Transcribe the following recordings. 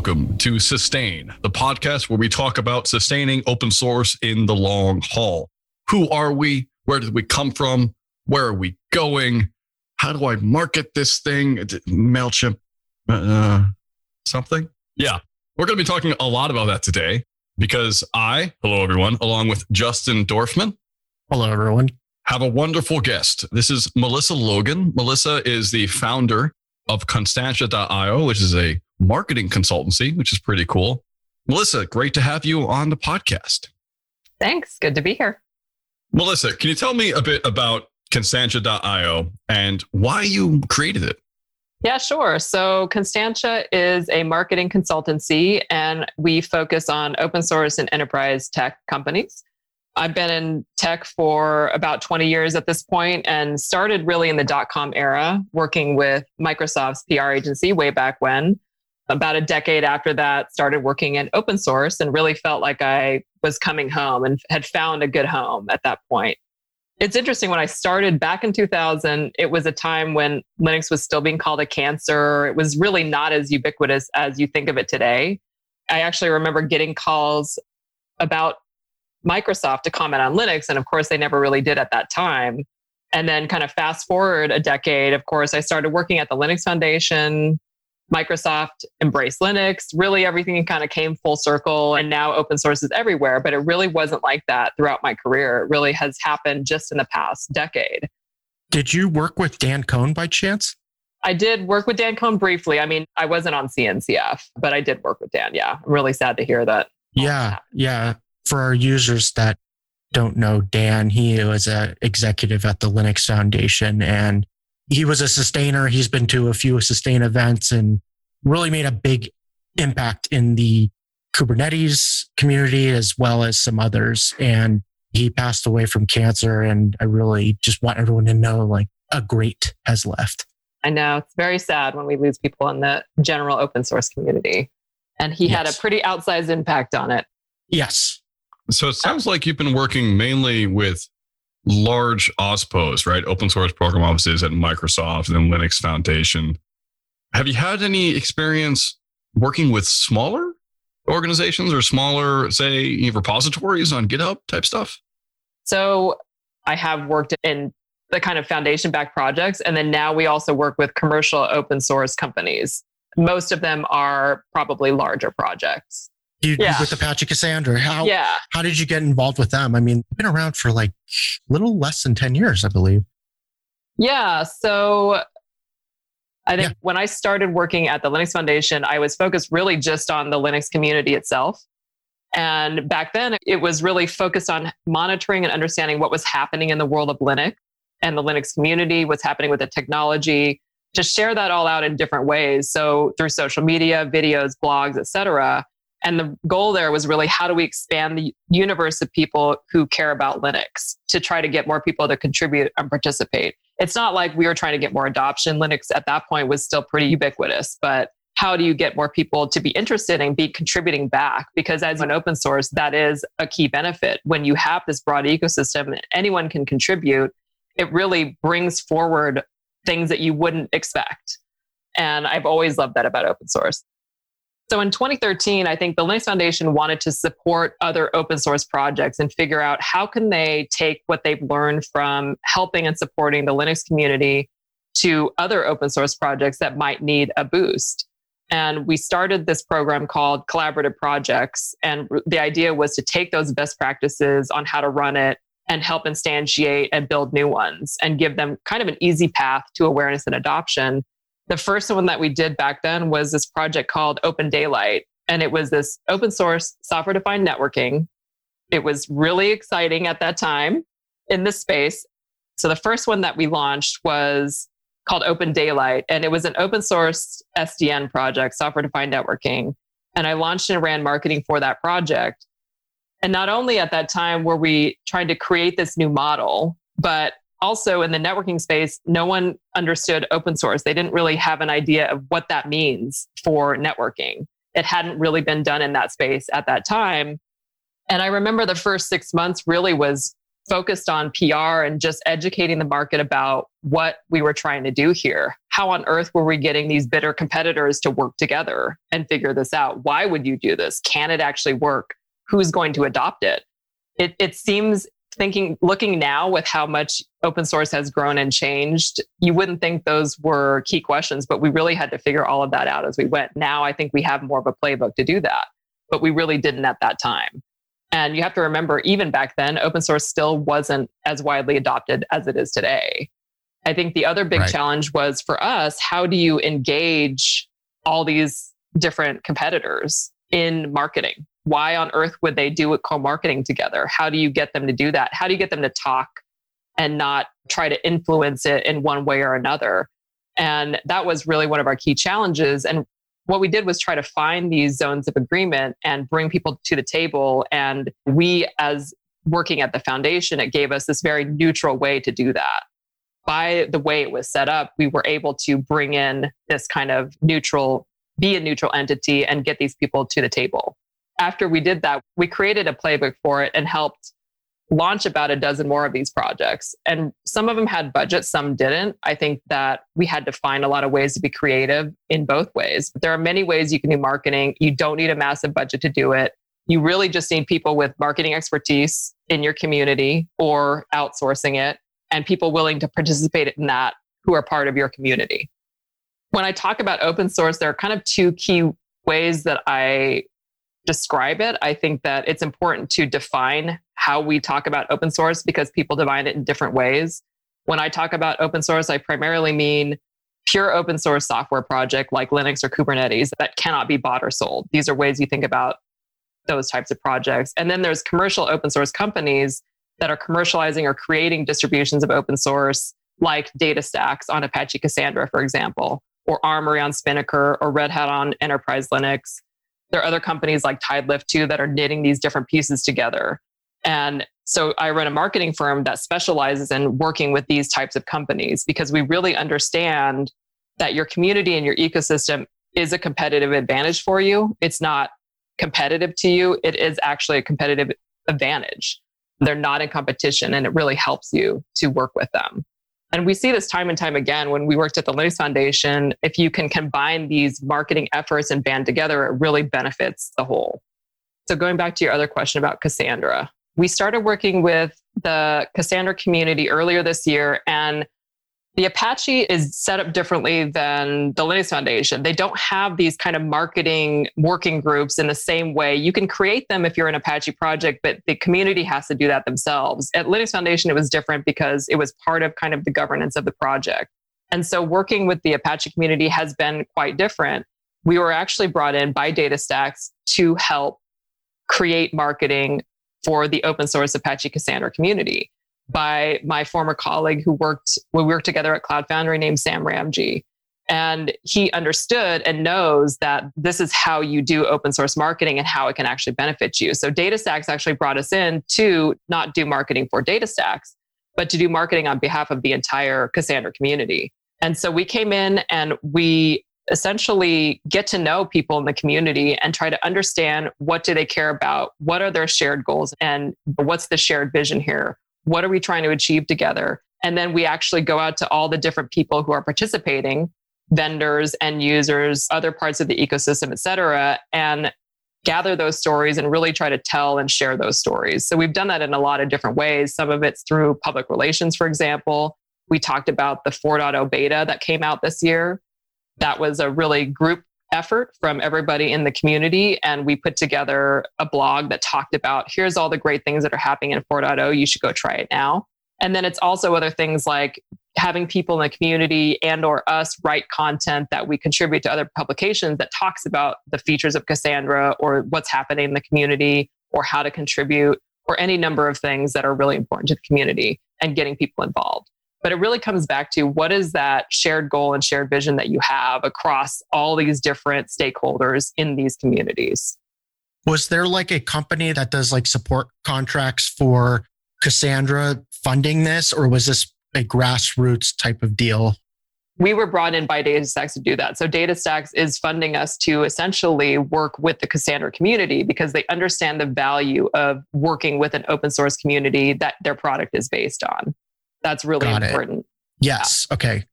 welcome to Sustain, the podcast where we talk about sustaining open source in the long haul. Who are we? Where did we come from? Where are we going? How do I market this thing? MailChimp, uh, something? Yeah. We're going to be talking a lot about that today because I, hello everyone, along with Justin Dorfman. Hello everyone. Have a wonderful guest. This is Melissa Logan. Melissa is the founder of Constantia.io, which is a marketing consultancy, which is pretty cool. Melissa, great to have you on the podcast. Thanks. Good to be here. Melissa, can you tell me a bit about Constantia.io and why you created it? Yeah, sure. So Constantia is a marketing consultancy, and we focus on open source and enterprise tech companies. I've been in tech for about 20 years at this point and started really in the dot com era, working with Microsoft's PR agency way back when about a decade after that, started working in open source and really felt like I was coming home and had found a good home at that point. It's interesting when I started back in 2000, it was a time when Linux was still being called a cancer. It was really not as ubiquitous as you think of it today. I actually remember getting calls about Microsoft to comment on Linux. And of course, they never really did at that time. And then, kind of fast forward a decade, of course, I started working at the Linux Foundation, Microsoft embraced Linux. Really, everything kind of came full circle, and now open source is everywhere. But it really wasn't like that throughout my career. It really has happened just in the past decade. Did you work with Dan Kohn by chance? I did work with Dan Kohn briefly. I mean, I wasn't on CNCF, but I did work with Dan. Yeah. I'm really sad to hear that. Yeah. Yeah. For our users that don't know Dan, he was an executive at the Linux Foundation and he was a sustainer. He's been to a few sustain events and really made a big impact in the Kubernetes community as well as some others. And he passed away from cancer. And I really just want everyone to know like a great has left. I know it's very sad when we lose people in the general open source community. And he yes. had a pretty outsized impact on it. Yes. So it sounds like you've been working mainly with large OSPOs, right? Open source program offices at Microsoft and Linux Foundation. Have you had any experience working with smaller organizations or smaller, say, repositories on GitHub type stuff? So I have worked in the kind of foundation backed projects. And then now we also work with commercial open source companies. Most of them are probably larger projects. You, yeah. with Apache Cassandra. How yeah. how did you get involved with them? I mean, been around for like a little less than 10 years, I believe. Yeah. So I think yeah. when I started working at the Linux Foundation, I was focused really just on the Linux community itself. And back then, it was really focused on monitoring and understanding what was happening in the world of Linux and the Linux community, what's happening with the technology, to share that all out in different ways. So through social media, videos, blogs, etc. And the goal there was really how do we expand the universe of people who care about Linux to try to get more people to contribute and participate. It's not like we were trying to get more adoption. Linux at that point was still pretty ubiquitous, but how do you get more people to be interested and be contributing back? Because as an open source, that is a key benefit. When you have this broad ecosystem, anyone can contribute. It really brings forward things that you wouldn't expect. And I've always loved that about open source. So in 2013, I think the Linux Foundation wanted to support other open source projects and figure out how can they take what they've learned from helping and supporting the Linux community to other open source projects that might need a boost. And we started this program called Collaborative Projects. And the idea was to take those best practices on how to run it and help instantiate and build new ones and give them kind of an easy path to awareness and adoption the first one that we did back then was this project called Open Daylight. And it was this open source software defined networking. It was really exciting at that time in this space. So the first one that we launched was called Open Daylight, and it was an open source SDN project, software defined networking. And I launched and ran marketing for that project. And not only at that time were we trying to create this new model, but also in the networking space, no one understood open source. They didn't really have an idea of what that means for networking. It hadn't really been done in that space at that time. And I remember the first six months really was focused on PR and just educating the market about what we were trying to do here. How on earth were we getting these bitter competitors to work together and figure this out? Why would you do this? Can it actually work? Who's going to adopt it? It, it seems thinking, looking now with how much open source has grown and changed, you wouldn't think those were key questions, but we really had to figure all of that out as we went. Now I think we have more of a playbook to do that, but we really didn't at that time. And you have to remember, even back then, open source still wasn't as widely adopted as it is today. I think the other big right. challenge was for us how do you engage all these different competitors in marketing? Why on earth would they do co marketing together? How do you get them to do that? How do you get them to talk and not try to influence it in one way or another? And that was really one of our key challenges. And what we did was try to find these zones of agreement and bring people to the table. And we, as working at the foundation, it gave us this very neutral way to do that. By the way it was set up, we were able to bring in this kind of neutral, be a neutral entity and get these people to the table. After we did that, we created a playbook for it and helped launch about a dozen more of these projects. And some of them had budget, some didn't. I think that we had to find a lot of ways to be creative in both ways. There are many ways you can do marketing. You don't need a massive budget to do it. You really just need people with marketing expertise in your community or outsourcing it and people willing to participate in that who are part of your community. When I talk about open source, there are kind of two key ways that I describe it. I think that it's important to define how we talk about open source because people define it in different ways. When I talk about open source, I primarily mean pure open source software project like Linux or Kubernetes that cannot be bought or sold. These are ways you think about those types of projects. And then there's commercial open source companies that are commercializing or creating distributions of open source like DataStax on Apache Cassandra, for example, or Armory on Spinnaker or Red Hat on Enterprise Linux. There are other companies like Tidelift too that are knitting these different pieces together. And so I run a marketing firm that specializes in working with these types of companies because we really understand that your community and your ecosystem is a competitive advantage for you. It's not competitive to you, it is actually a competitive advantage. They're not in competition and it really helps you to work with them. And we see this time and time again when we worked at the Linux Foundation. If you can combine these marketing efforts and band together, it really benefits the whole. So, going back to your other question about Cassandra, we started working with the Cassandra community earlier this year, and the Apache is set up differently than the Linux Foundation. They don't have these kind of marketing working groups in the same way. You can create them if you're an Apache project, but the community has to do that themselves. At Linux Foundation, it was different because it was part of kind of the governance of the project. And so working with the Apache community has been quite different. We were actually brought in by DataStax to help create marketing for the open source Apache Cassandra community by my former colleague who worked, we worked together at Cloud Foundry named Sam Ramji. And he understood and knows that this is how you do open source marketing and how it can actually benefit you. So DataStax actually brought us in to not do marketing for DataStax, but to do marketing on behalf of the entire Cassandra community. And so we came in and we essentially get to know people in the community and try to understand what do they care about what are their shared goals and what's the shared vision here what are we trying to achieve together? And then we actually go out to all the different people who are participating vendors end users other parts of the ecosystem et cetera and gather those stories and really try to tell and share those stories. So we've done that in a lot of different ways. Some of it's through public relations for example. We talked about the 4.0 beta that came out this year. That was a really group effort from everybody in the community. And we put together a blog that talked about here's all the great things that are happening in 4.0. You should go try it now. And then it's also other things like having people in the community and or us write content that we contribute to other publications that talks about the features of Cassandra or what's happening in the community or how to contribute or any number of things that are really important to the community and getting people involved. But it really comes back to what is that shared goal and shared vision that you have across all these different stakeholders in these communities. Was there like a company that does like support contracts for Cassandra funding this, or was this a grassroots type of deal? we were brought in by DataStax to do that. So DataStax is funding us to essentially work with the Cassandra community because they understand the value of working with an open source community that their product is based on. That's really Got important. It. Yes. Yeah. Okay.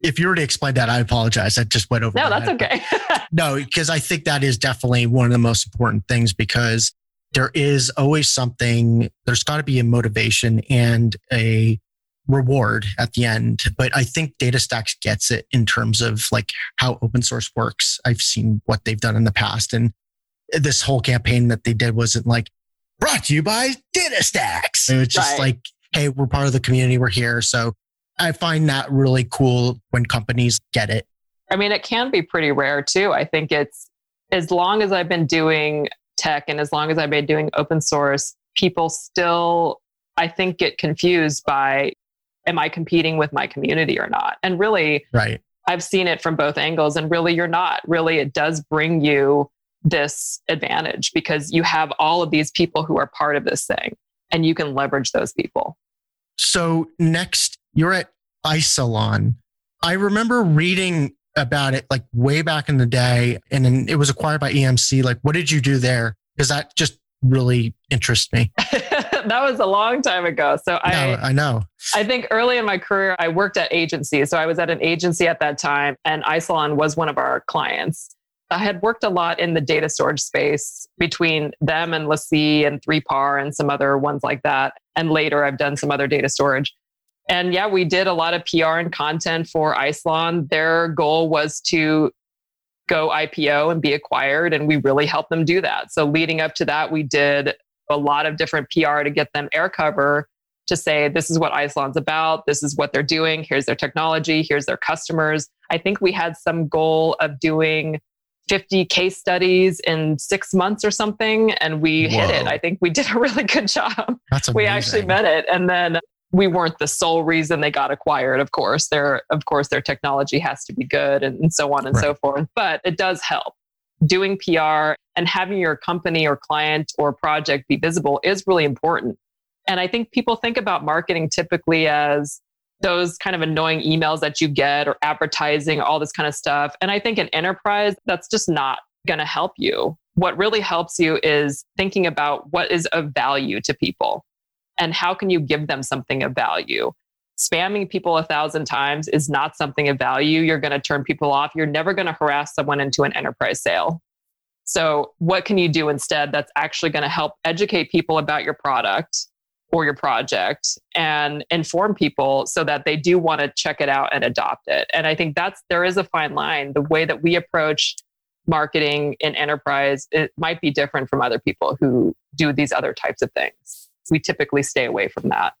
If you were to explain that, I apologize. I just went over. No, that's head. okay. no, because I think that is definitely one of the most important things because there is always something, there's got to be a motivation and a reward at the end. But I think DataStax gets it in terms of like how open source works. I've seen what they've done in the past. And this whole campaign that they did wasn't like brought to you by DataStax. It was just right. like, hey, we're part of the community, we're here. So I find that really cool when companies get it. I mean, it can be pretty rare too. I think it's as long as I've been doing tech and as long as I've been doing open source, people still, I think, get confused by am I competing with my community or not? And really, right. I've seen it from both angles. And really, you're not. Really, it does bring you this advantage because you have all of these people who are part of this thing and you can leverage those people. So, next, you're at Isilon. I remember reading about it like way back in the day and then it was acquired by EMC. Like, what did you do there? Because that just really interests me. that was a long time ago. So I, I know. I think early in my career, I worked at agencies. So I was at an agency at that time, and Isilon was one of our clients. I had worked a lot in the data storage space between them and LaCie and 3PAR and some other ones like that. And later, I've done some other data storage. And yeah, we did a lot of PR and content for Isilon. Their goal was to go IPO and be acquired, and we really helped them do that. So leading up to that, we did a lot of different PR to get them air cover to say, this is what Isilon's about. This is what they're doing. Here's their technology. Here's their customers. I think we had some goal of doing 50 case studies in six months or something, and we Whoa. hit it. I think we did a really good job. That's. We actually met it. And then we weren't the sole reason they got acquired, of course. Their of course their technology has to be good and, and so on and right. so forth. But it does help doing PR and having your company or client or project be visible is really important. And I think people think about marketing typically as those kind of annoying emails that you get or advertising, all this kind of stuff. And I think in enterprise, that's just not going to help you. What really helps you is thinking about what is of value to people and how can you give them something of value spamming people a thousand times is not something of value. You're going to turn people off. You're never going to harass someone into an enterprise sale. So, what can you do instead that's actually going to help educate people about your product or your project and inform people so that they do want to check it out and adopt it? And I think that's there is a fine line. The way that we approach marketing in enterprise it might be different from other people who do these other types of things. We typically stay away from that.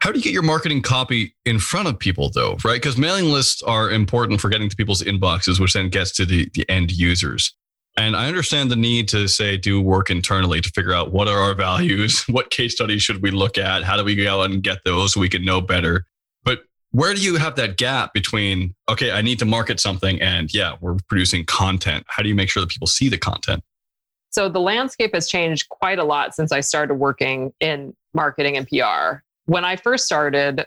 How do you get your marketing copy in front of people, though, right? Because mailing lists are important for getting to people's inboxes, which then gets to the, the end users. And I understand the need to say, do work internally to figure out what are our values, what case studies should we look at, how do we go out and get those so we can know better. But where do you have that gap between, okay, I need to market something and yeah, we're producing content? How do you make sure that people see the content? So the landscape has changed quite a lot since I started working in marketing and PR when I first started,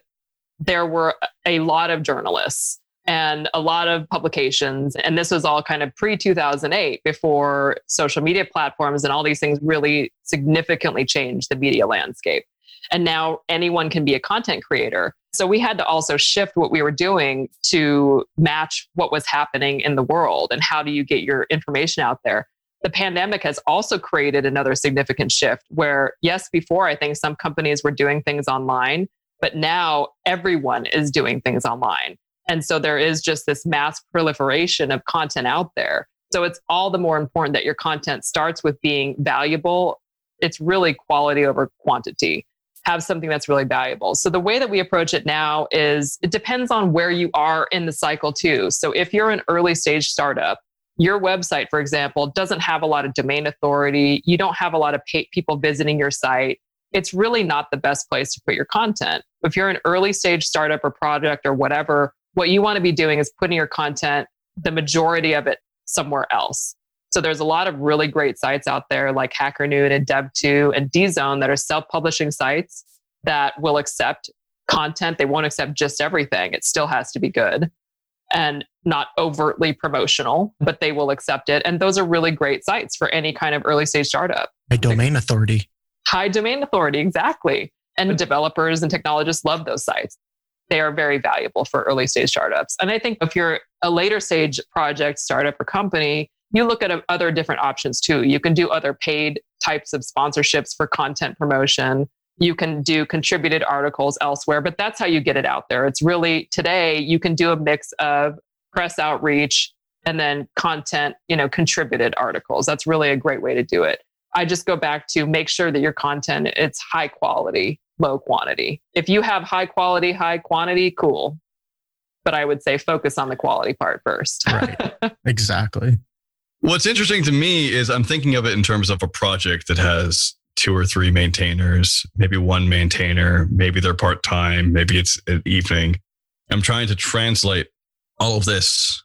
there were a lot of journalists and a lot of publications. And this was all kind of pre 2008 before social media platforms and all these things really significantly changed the media landscape. And now anyone can be a content creator. So we had to also shift what we were doing to match what was happening in the world and how do you get your information out there the pandemic has also created another significant shift where, yes, before I think some companies were doing things online, but now everyone is doing things online. And so there is just this mass proliferation of content out there. So it's all the more important that your content starts with being valuable. It's really quality over quantity. Have something that's really valuable. So the way that we approach it now is it depends on where you are in the cycle, too. So if you're an early stage startup, your website, for example, doesn't have a lot of domain authority. You don't have a lot of people visiting your site. It's really not the best place to put your content. If you're an early stage startup or project or whatever, what you want to be doing is putting your content, the majority of it, somewhere else. So there's a lot of really great sites out there like HackerNoon and Dev.to and DZone that are self-publishing sites that will accept content. They won't accept just everything. It still has to be good. and not overtly promotional, but they will accept it. And those are really great sites for any kind of early stage startup. A domain authority. High domain authority, exactly. And developers and technologists love those sites. They are very valuable for early stage startups. And I think if you're a later stage project, startup, or company, you look at other different options too. You can do other paid types of sponsorships for content promotion. You can do contributed articles elsewhere, but that's how you get it out there. It's really today you can do a mix of press outreach and then content, you know, contributed articles. That's really a great way to do it. I just go back to make sure that your content it's high quality, low quantity. If you have high quality, high quantity, cool. But I would say focus on the quality part first. right. Exactly. What's interesting to me is I'm thinking of it in terms of a project that has two or three maintainers, maybe one maintainer, maybe they're part time, maybe it's an evening. I'm trying to translate all of this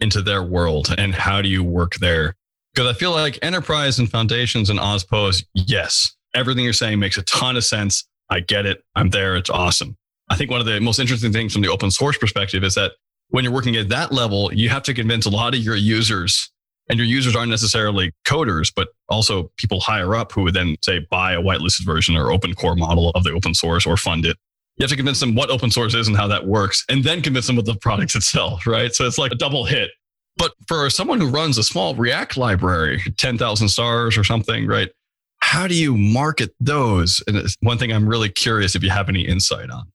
into their world and how do you work there? Because I feel like enterprise and foundations and OSPOs, yes, everything you're saying makes a ton of sense. I get it. I'm there. It's awesome. I think one of the most interesting things from the open source perspective is that when you're working at that level, you have to convince a lot of your users and your users aren't necessarily coders, but also people higher up who would then say buy a whitelisted version or open core model of the open source or fund it. You have to convince them what open source is and how that works, and then convince them of the product itself, right? So it's like a double hit. But for someone who runs a small React library, 10,000 stars or something, right? How do you market those? And it's one thing I'm really curious if you have any insight on.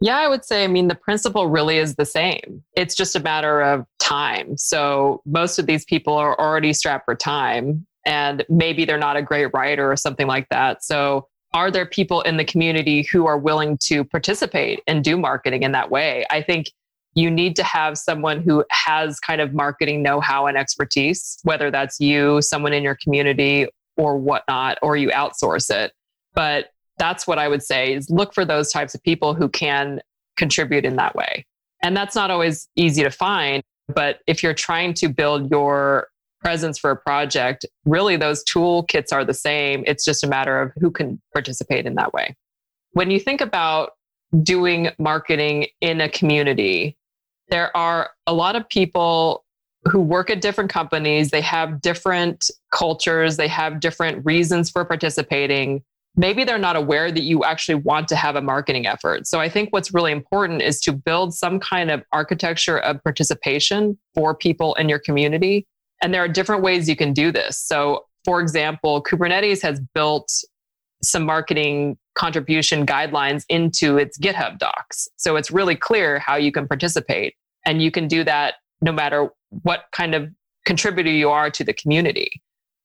Yeah, I would say, I mean, the principle really is the same. It's just a matter of time. So most of these people are already strapped for time and maybe they're not a great writer or something like that. So are there people in the community who are willing to participate and do marketing in that way? I think you need to have someone who has kind of marketing know how and expertise, whether that's you, someone in your community, or whatnot, or you outsource it. But that's what I would say is look for those types of people who can contribute in that way. And that's not always easy to find. But if you're trying to build your presence for a project, really those toolkits are the same. It's just a matter of who can participate in that way. When you think about doing marketing in a community, there are a lot of people who work at different companies. They have different cultures, they have different reasons for participating maybe they're not aware that you actually want to have a marketing effort. So I think what's really important is to build some kind of architecture of participation for people in your community. And there are different ways you can do this. So, for example, Kubernetes has built some marketing contribution guidelines into its GitHub docs. So it's really clear how you can participate. And you can do that no matter what kind of contributor you are to the community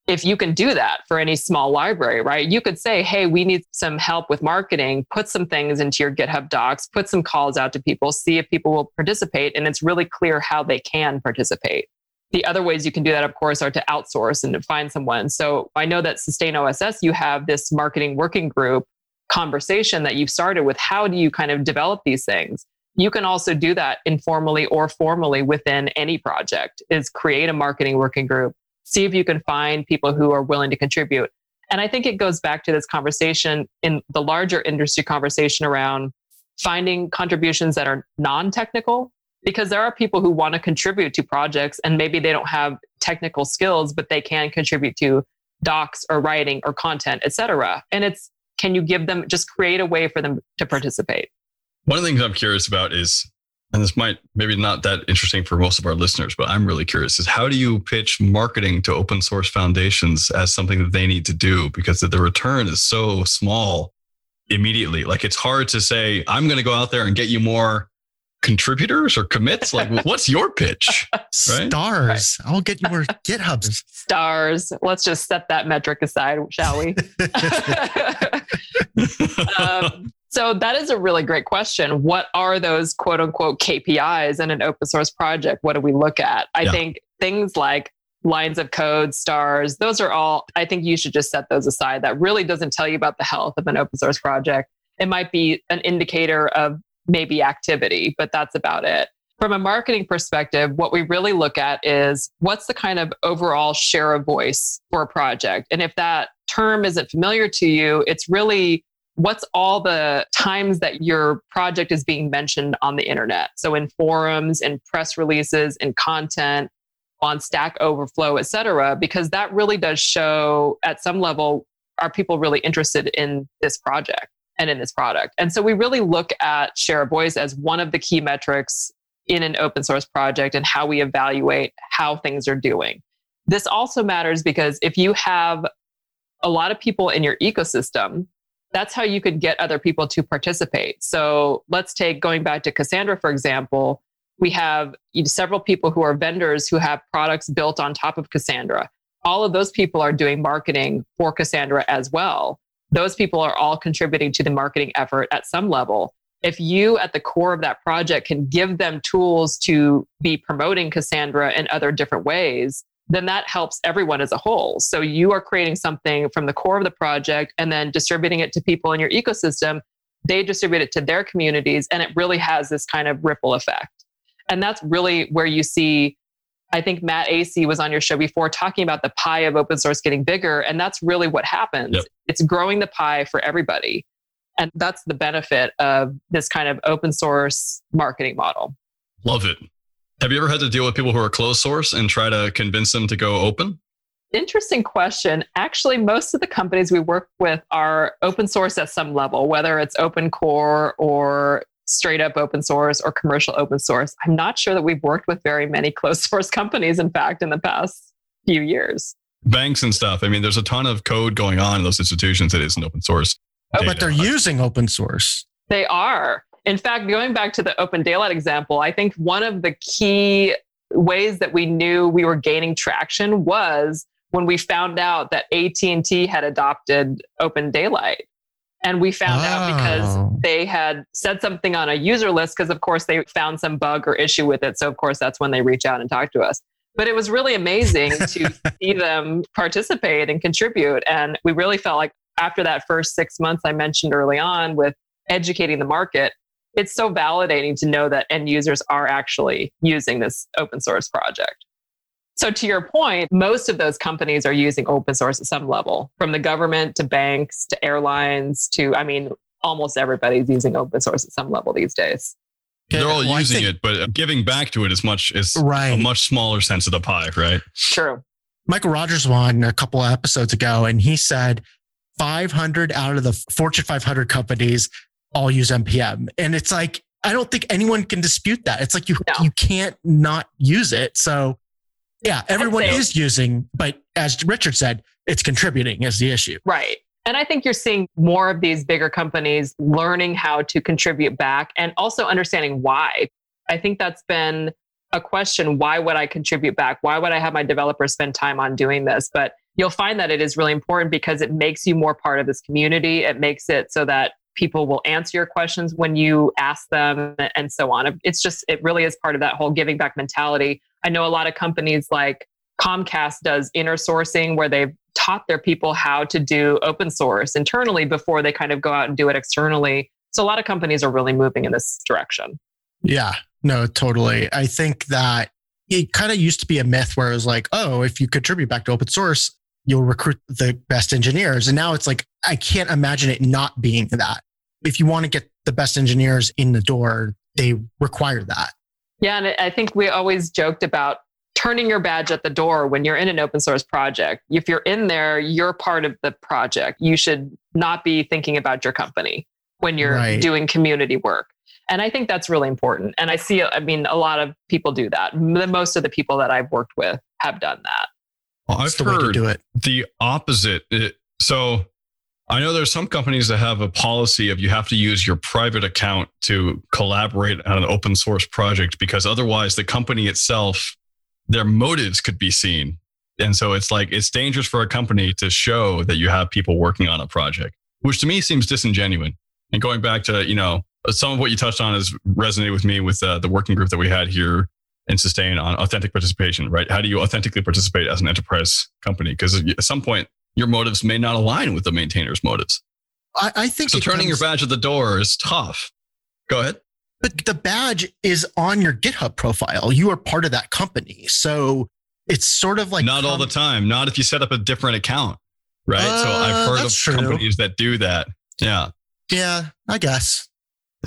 if you can do that for any small library, right? You could say, hey, we need some help with marketing, put some things into your GitHub docs, put some calls out to people, see if people will participate. And it's really clear how they can participate. The other ways you can do that, of course, are to outsource and to find someone. So I know that Sustain OSS, you have this marketing working group conversation that you've started with. How do you kind of develop these things? You can also do that informally or formally within any project is create a marketing working group see if you can find people who are willing to contribute. And I think it goes back to this conversation in the larger industry conversation around finding contributions that are non technical, because there are people who want to contribute to projects and maybe they don't have technical skills, but they can contribute to docs or writing or content, et cetera. And it's can you give them just create a way for them to participate? One of the things I'm curious about is and this might maybe not that interesting for most of our listeners, but I'm really curious is how do you pitch marketing to open source foundations as something that they need to do? Because the return is so small immediately. Like it's hard to say, I'm going to go out there and get you more contributors or commits. Like, what's your pitch? Right? Stars. Right. I'll get you more GitHubs. Stars. Let's just set that metric aside, shall we? um, so that is a really great question. What are those quote unquote KPIs in an open source project? What do we look at? I yeah. think things like lines of code, stars, those are all, I think you should just set those aside. That really doesn't tell you about the health of an open source project. It might be an indicator of maybe activity, but that's about it. From a marketing perspective, what we really look at is what's the kind of overall share of voice for a project? And if that term isn't familiar to you, it's really what's all the times that your project is being mentioned on the internet? So in forums, in press releases, in content, on Stack Overflow, et cetera, because that really does show at some level, are people really interested in this project and in this product? And so we really look at share of voice as one of the key metrics in an open source project and how we evaluate how things are doing. This also matters because if you have a lot of people in your ecosystem, that's how you could get other people to participate. So let's take going back to Cassandra, for example. We have several people who are vendors who have products built on top of Cassandra. All of those people are doing marketing for Cassandra as well. Those people are all contributing to the marketing effort at some level. If you, at the core of that project, can give them tools to be promoting Cassandra in other different ways, then that helps everyone as a whole. So you are creating something from the core of the project and then distributing it to people in your ecosystem. They distribute it to their communities, and it really has this kind of ripple effect. And that's really where you see. I think Matt Asay was on your show before talking about the pie of open source getting bigger. And that's really what happens. Yep. It's growing the pie for everybody. And that's the benefit of this kind of open source marketing model. Love it. Have you ever had to deal with people who are closed source and try to convince them to go open? Interesting question. Actually, most of the companies we work with are open source at some level, whether it's open core or straight up open source or commercial open source. I'm not sure that we've worked with very many closed source companies, in fact, in the past few years. Banks and stuff. I mean, there's a ton of code going on in those institutions that isn't open source. Oh, but they're using open source. They are. In fact, going back to the open daylight example, I think one of the key ways that we knew we were gaining traction was when we found out that AT&T had adopted open daylight. And we found oh. out because they had said something on a user list because of course they found some bug or issue with it. So of course that's when they reach out and talk to us. But it was really amazing to see them participate and contribute. And we really felt like after that first six months I mentioned early on with educating the market, it's so validating to know that end users are actually using this open source project. So, to your point, most of those companies are using open source at some level, from the government to banks to airlines to, I mean, almost everybody's using open source at some level these days. They're all well, using think, it, but giving back to it is much is right. a much smaller sense of the pie, right? True. Mikeal Rogers won a couple of episodes ago, and he said 500 out of the Fortune 500 companies all use npm and it's like i don't think anyone can dispute that it's like you no. you can't not use it so yeah everyone is using but as richard said it's contributing is the issue. Right. And i think you're seeing more of these bigger companies learning how to contribute back and also understanding why. I think that's been a question why would i contribute back? Why would i have my developers spend time on doing this? But you'll find that it is really important because it makes you more part of this community. It makes it so that people will answer your questions when you ask them and so on. It's just, it really is part of that whole giving back mentality. I know a lot of companies like Comcast does inner sourcing where they've taught their people how to do open source internally before they kind of go out and do it externally. So a lot of companies are really moving in this direction. Yeah, no, totally. I think that it kind of used to be a myth where it was like, oh, if you contribute back to open source, you'll recruit the best engineers. And now it's like, I can't imagine it not being that if you want to get the best engineers in the door, they require that. Yeah. And I think we always joked about turning your badge at the door when you're in an open source project. If you're in there, you're part of the project. You should not be thinking about your company when you're right. doing community work. And I think that's really important. And I see, I mean, a lot of people do that. Most of the people that I've worked with have done that. Well, I've heard do it. the opposite. So I know there's some companies that have a policy of you have to use your private account to collaborate on an open source project because otherwise the company itself, their motives could be seen. And so it's like it's dangerous for a company to show that you have people working on a project, which to me seems disingenuous. And going back to, you know, some of what you touched on has resonated with me with uh, the working group that we had here in Sustain on authentic participation, right? How do you authentically participate as an enterprise company? Because at some point, your motives may not align with the maintainer's motives. I, I think so. Turning comes, your badge at the door is tough. Go ahead. But the badge is on your GitHub profile. You are part of that company. So it's sort of like not com- all the time. Not if you set up a different account, right? Uh, so I've heard of true. companies that do that. Yeah. Yeah, I guess.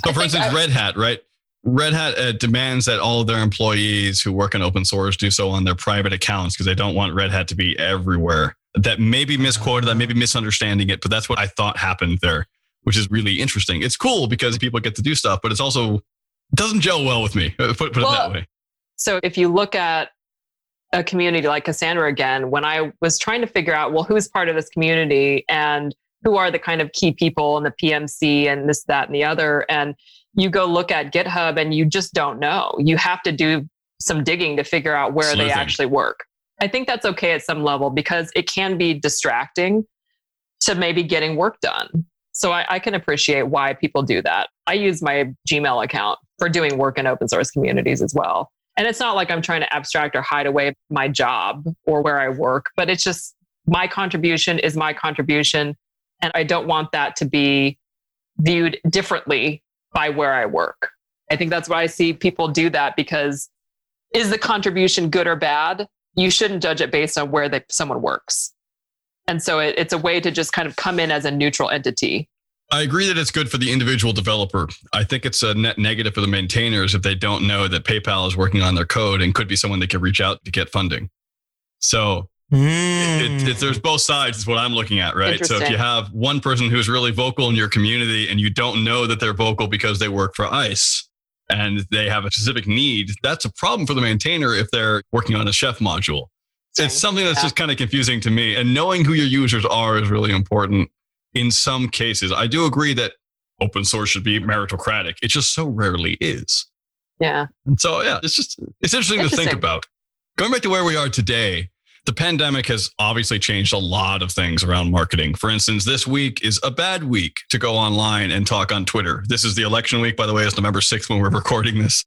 So, for instance, I, Red Hat, right? Red Hat uh, demands that all of their employees who work in open source do so on their private accounts because they don't want Red Hat to be everywhere. That may be misquoted, that may be misunderstanding it, but that's what I thought happened there, which is really interesting. It's cool because people get to do stuff, but it's also doesn't gel well with me. Put, put well, it that way. So if you look at a community like Cassandra again, when I was trying to figure out, well, who's part of this community and who are the kind of key people in the PMC and this, that, and the other, and you go look at GitHub and you just don't know. You have to do some digging to figure out where Sleuthing. they actually work. I think that's okay at some level because it can be distracting to maybe getting work done. So I, I, can appreciate why people do that. I use my Gmail account for doing work in open source communities as well. And it's not like I'm trying to abstract or hide away my job or where I work, but it's just my contribution is my contribution. And I don't want that to be viewed differently by where I work. I think that's why I see people do that because is the contribution good or bad? You shouldn't judge it based on where the, someone works. And so it, it's a way to just kind of come in as a neutral entity. I agree that it's good for the individual developer. I think it's a net negative for the maintainers if they don't know that PayPal is working on their code and could be someone they could reach out to get funding. So it, it, there's hmm. both sides is what i'm looking at right so if you have one person who's really vocal in your community and you don't know that they're vocal because they work for ice and they have a specific need that's a problem for the maintainer if they're working on a chef module. It's something that's yeah. just kind of confusing to me and knowing who your users are is really important in some cases. I do agree that open source should be meritocratic. It just so rarely is. Yeah. And so yeah it's just it's interesting, interesting. to think about. Going back to where we are today the pandemic has obviously changed a lot of things around marketing. For instance, this week is a bad week to go online and talk on Twitter. This is the election week, by the way, it's November 6th when we're recording this,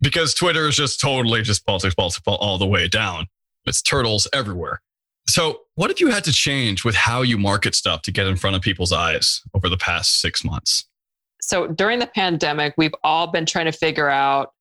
because Twitter is just totally just politics, politics all the way down. It's turtles everywhere. So, what have you had to change with how you market stuff to get in front of people's eyes over the past six months? So, during the pandemic, we've all been trying to figure out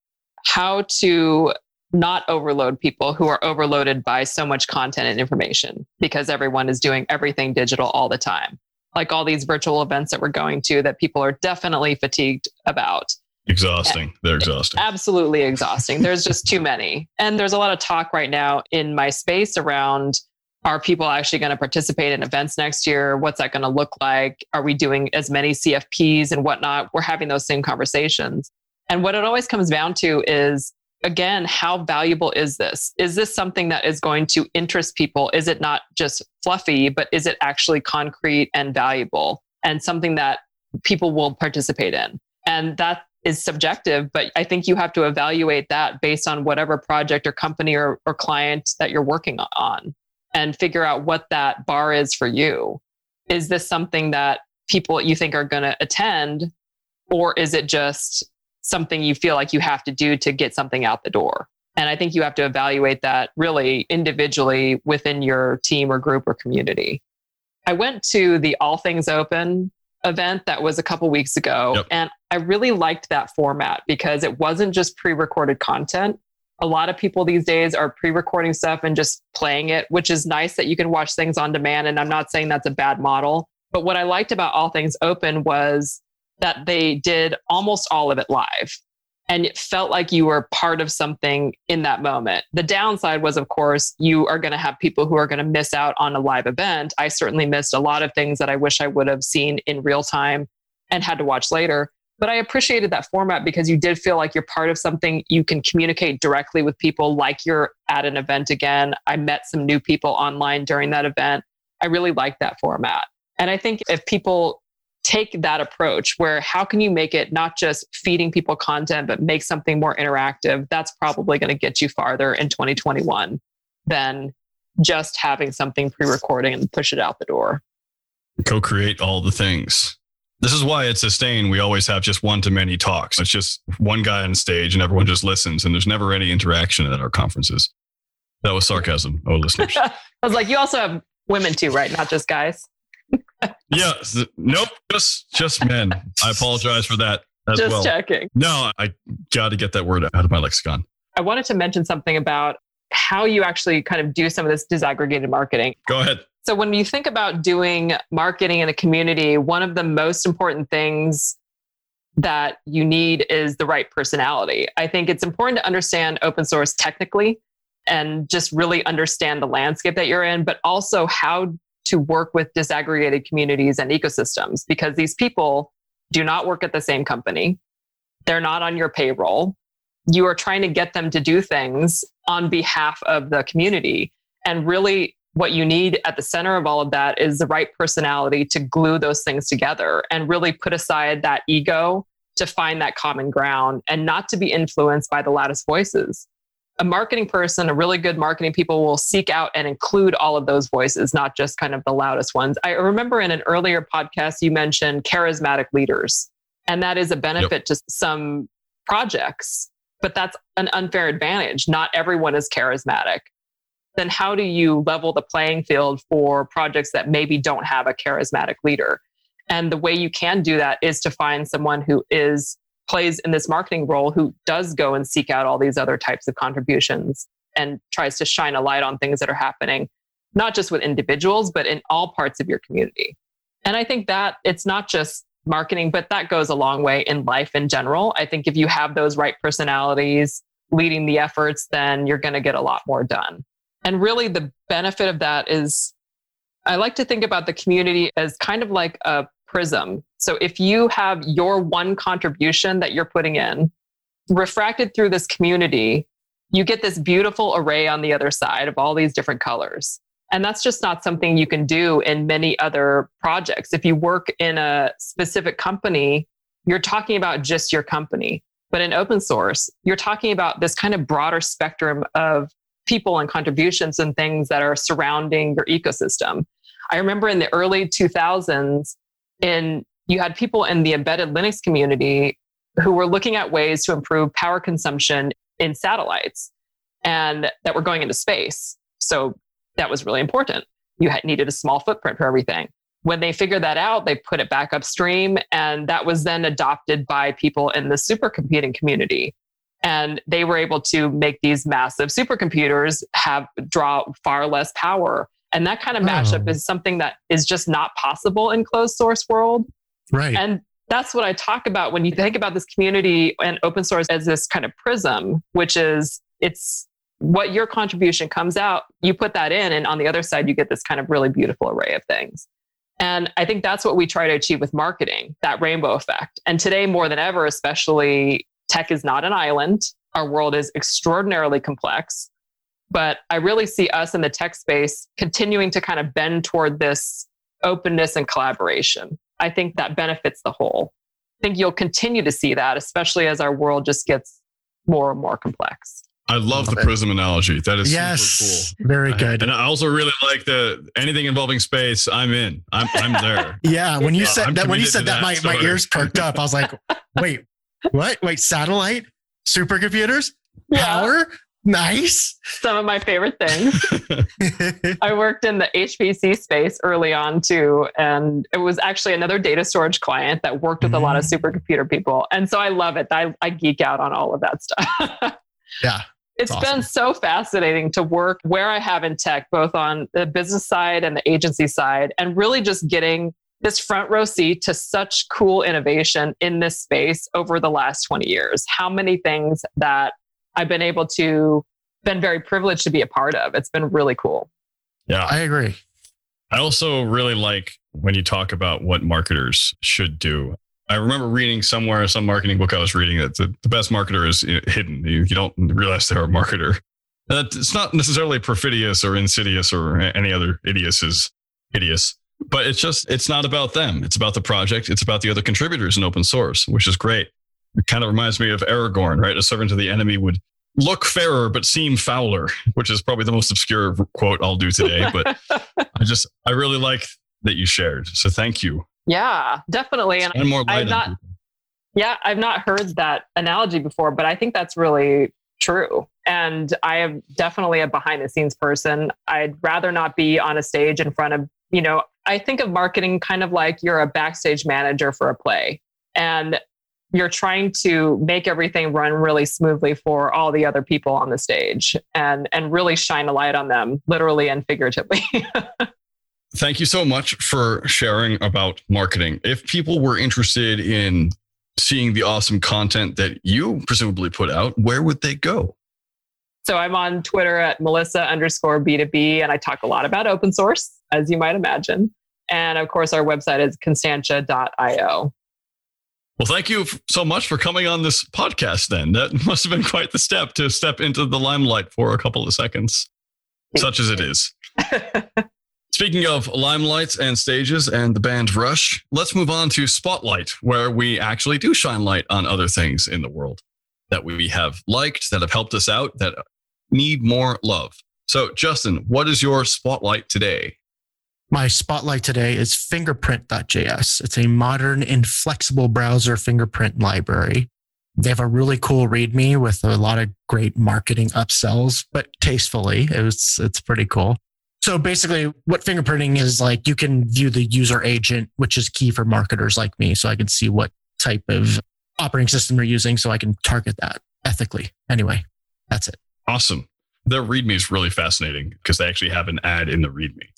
how to not overload people who are overloaded by so much content and information because everyone is doing everything digital all the time. Like all these virtual events that we're going to that people are definitely fatigued about. Exhausting. They're exhausting. Absolutely exhausting. There's just too many. And there's a lot of talk right now in my space around are people actually going to participate in events next year? What's that going to look like? Are we doing as many CFPs and whatnot? We're having those same conversations. And what it always comes down to is again, how valuable is this? Is this something that is going to interest people? Is it not just fluffy, but is it actually concrete and valuable and something that people will participate in? And that is subjective, but I think you have to evaluate that based on whatever project or company or, or client that you're working on and figure out what that bar is for you. Is this something that people you think are going to attend? Or is it just something you feel like you have to do to get something out the door. And I think you have to evaluate that really individually within your team or group or community. I went to the All Things Open event that was a couple weeks ago, yep. and I really liked that format because it wasn't just pre recorded content. A lot of people these days are pre recording stuff and just playing it, which is nice that you can watch things on demand. And I'm not saying that's a bad model. But what I liked about All Things Open was that they did almost all of it live. And it felt like you were part of something in that moment. The downside was, of course, you are going to have people who are going to miss out on a live event. I certainly missed a lot of things that I wish I would have seen in real time and had to watch later. But I appreciated that format because you did feel like you're part of something. You can communicate directly with people like you're at an event again. I met some new people online during that event. I really like that format. And I think if people take that approach where how can you make it not just feeding people content, but make something more interactive? That's probably going to get you farther in 2021 than just having something pre recording and push it out the door. Co create all the things. This is why at Sustain, we always have just one to many talks. It's just one guy on stage and everyone just listens, and there's never any interaction at our conferences. That was sarcasm, oh, listeners. I was like, you also have women too, right? Not just guys yeah. Nope. Just just men. I apologize for that as just well. checking. No, I got to get that word out of my lexicon. I wanted to mention something about how you actually kind of do some of this disaggregated marketing. Go ahead. So when you think about doing marketing in a community, one of the most important things that you need is the right personality. I think it's important to understand open source technically and just really understand the landscape that you're in, but also how to work with disaggregated communities and ecosystems because these people do not work at the same company. They're not on your payroll. You are trying to get them to do things on behalf of the community. And really, what you need at the center of all of that is the right personality to glue those things together and really put aside that ego to find that common ground and not to be influenced by the loudest voices. A marketing person, a really good marketing people will seek out and include all of those voices, not just kind of the loudest ones. I remember in an earlier podcast, you mentioned charismatic leaders, and that is a benefit yep. to some projects, but that's an unfair advantage. Not everyone is charismatic then how do you level the playing field for projects that maybe don't have a charismatic leader? And the way you can do that is to find someone who is plays in this marketing role who does go and seek out all these other types of contributions and tries to shine a light on things that are happening not just with individuals but in all parts of your community. And I think that it's not just marketing but that goes a long way in life in general. I think if you have those right personalities leading the efforts then you're going to get a lot more done. And really, the benefit of that is I like to think about the community as kind of like a prism. So if you have your one contribution that you're putting in refracted through this community, you get this beautiful array on the other side of all these different colors. And that's just not something you can do in many other projects. If you work in a specific company, you're talking about just your company. But in open source, you're talking about this kind of broader spectrum of people and contributions and things that are surrounding your ecosystem. I remember in the early 2000s, in you had people in the embedded Linux community who were looking at ways to improve power consumption in satellites and that were going into space. So that was really important. You had needed a small footprint for everything. When they figured that out, they put it back upstream, and that was then adopted by people in the supercomputing community and they were able to make these massive supercomputers have draw far less power and that kind of mashup oh. is something that is just not possible in closed source world right and that's what i talk about when you think about this community and open source as this kind of prism which is it's what your contribution comes out you put that in and on the other side you get this kind of really beautiful array of things and I think that's what we try to achieve with marketing, that rainbow effect. And today, more than ever, especially tech is not an island. Our world is extraordinarily complex. But I really see us in the tech space continuing to kind of bend toward this openness and collaboration. I think that benefits the whole. I think you'll continue to see that, especially as our world just gets more and more complex. I love, love the it. prism analogy. That is yes, super cool. Very good. And I also really like the anything involving space. I'm in. I'm I'm there. yeah. When you said that, when you said that, that my, my ears perked up. I was like, wait, what? Wait, satellite? Supercomputers? Yeah. Power? Nice. Some of my favorite things. I worked in the HPC space early on too. And it was actually another data storage client that worked with mm. a lot of mm. supercomputer people. And so I love it. I, I geek out on all of that stuff. yeah. It's awesome. been so fascinating to work where I have in tech, both on the business side and the agency side, and really just getting this front row seat to such cool innovation in this space over the last 20 years. How many things that I've been able to been very privileged to be a part of. It's been really cool. Yeah. I agree. I also really like when you talk about what marketers should do. I remember reading somewhere, some marketing book I was reading that the, the best marketer is hidden. You, you don't realize they're a marketer. it's not necessarily perfidious or insidious or any other idiot is hideous but it's just it's not about them it's about the project it's about the other contributors in open source which is great it kind of reminds me of aragorn right? A servant of the enemy would look fairer but seem fouler which is probably the most obscure quote i'll do today but i just i really like that you shared so thank you. Yeah definitely and, and more i've not yeah i've not heard that analogy before but i think that's really true and i am definitely a behind the scenes person. I'd rather not be on a stage in front of you know I think of marketing kind of like you're a backstage manager for a play and you're trying to make everything run really smoothly for all the other people on the stage and and really shine a light on them literally and figuratively. thank you so much for sharing about marketing. If people were interested in seeing the awesome content that you presumably put out, where would they go? So I'm on Twitter at Melissa underscore B2B, and I talk a lot about open source, as you might imagine. And of course, our website is constantia.io. Well, thank you so much for coming on this podcast then. That must have been quite the step to step into the limelight for a couple of seconds, such as it is. Speaking of limelights and stages and the band Rush, let's move on to Spotlight, where we actually do shine light on other things in the world that we have liked, that have helped us out, that need more love. So, Justin, what is your Spotlight today? My spotlight today is fingerprint.js. It's a modern, inflexible browser fingerprint library. They have a really cool README with a lot of great marketing upsells, but tastefully. It was, it's pretty cool. So basically, what fingerprinting is like, you can view the user agent, which is key for marketers like me. So I can see what type of operating system they're using so I can target that ethically. Anyway, that's it. Awesome. The README is really fascinating because they actually have an ad in the README.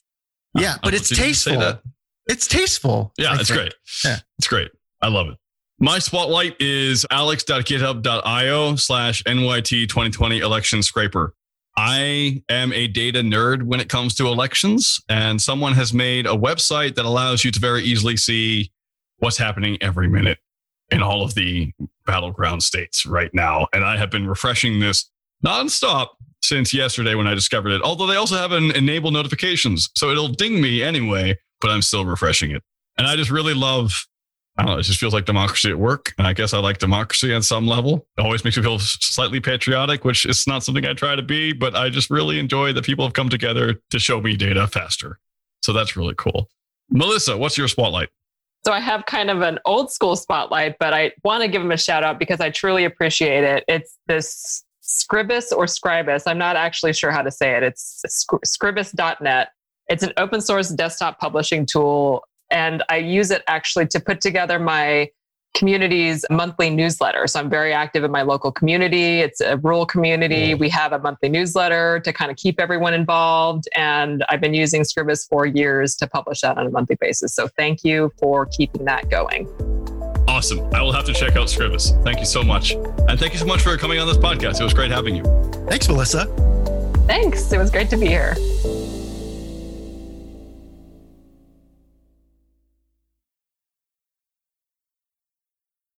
Yeah, uh, but oh, it's tasteful. It's tasteful. Yeah, it's great. Yeah, it's great. I love it. My spotlight is alex.github.io slash NYT 2020 election scraper. I am a data nerd when it comes to elections, and someone has made a website that allows you to very easily see what's happening every minute in all of the battleground states right now. And I have been refreshing this nonstop since yesterday when I discovered it. Although they also have an enable notifications, so it'll ding me anyway, but I'm still refreshing it. And I just really love, I don't know, it just feels like democracy at work. And I guess I like democracy on some level. It always makes me feel slightly patriotic, which is not something I try to be, but I just really enjoy that people have come together to show me data faster. So that's really cool. Melissa, what's your spotlight? So I have kind of an old school spotlight, but I want to give them a shout out because I truly appreciate it. It's this Scribus or Scribus. I'm not actually sure how to say it. It's scribus.net. It's an open source desktop publishing tool. And I use it actually to put together my community's monthly newsletter. So I'm very active in my local community. It's a rural community. We have a monthly newsletter to kind of keep everyone involved. And I've been using Scribus for years to publish that on a monthly basis. So thank you for keeping that going. Awesome. I will have to check out Scribus. Thank you so much. And thank you so much for coming on this podcast. It was great having you. Thanks, Melissa. Thanks. It was great to be here.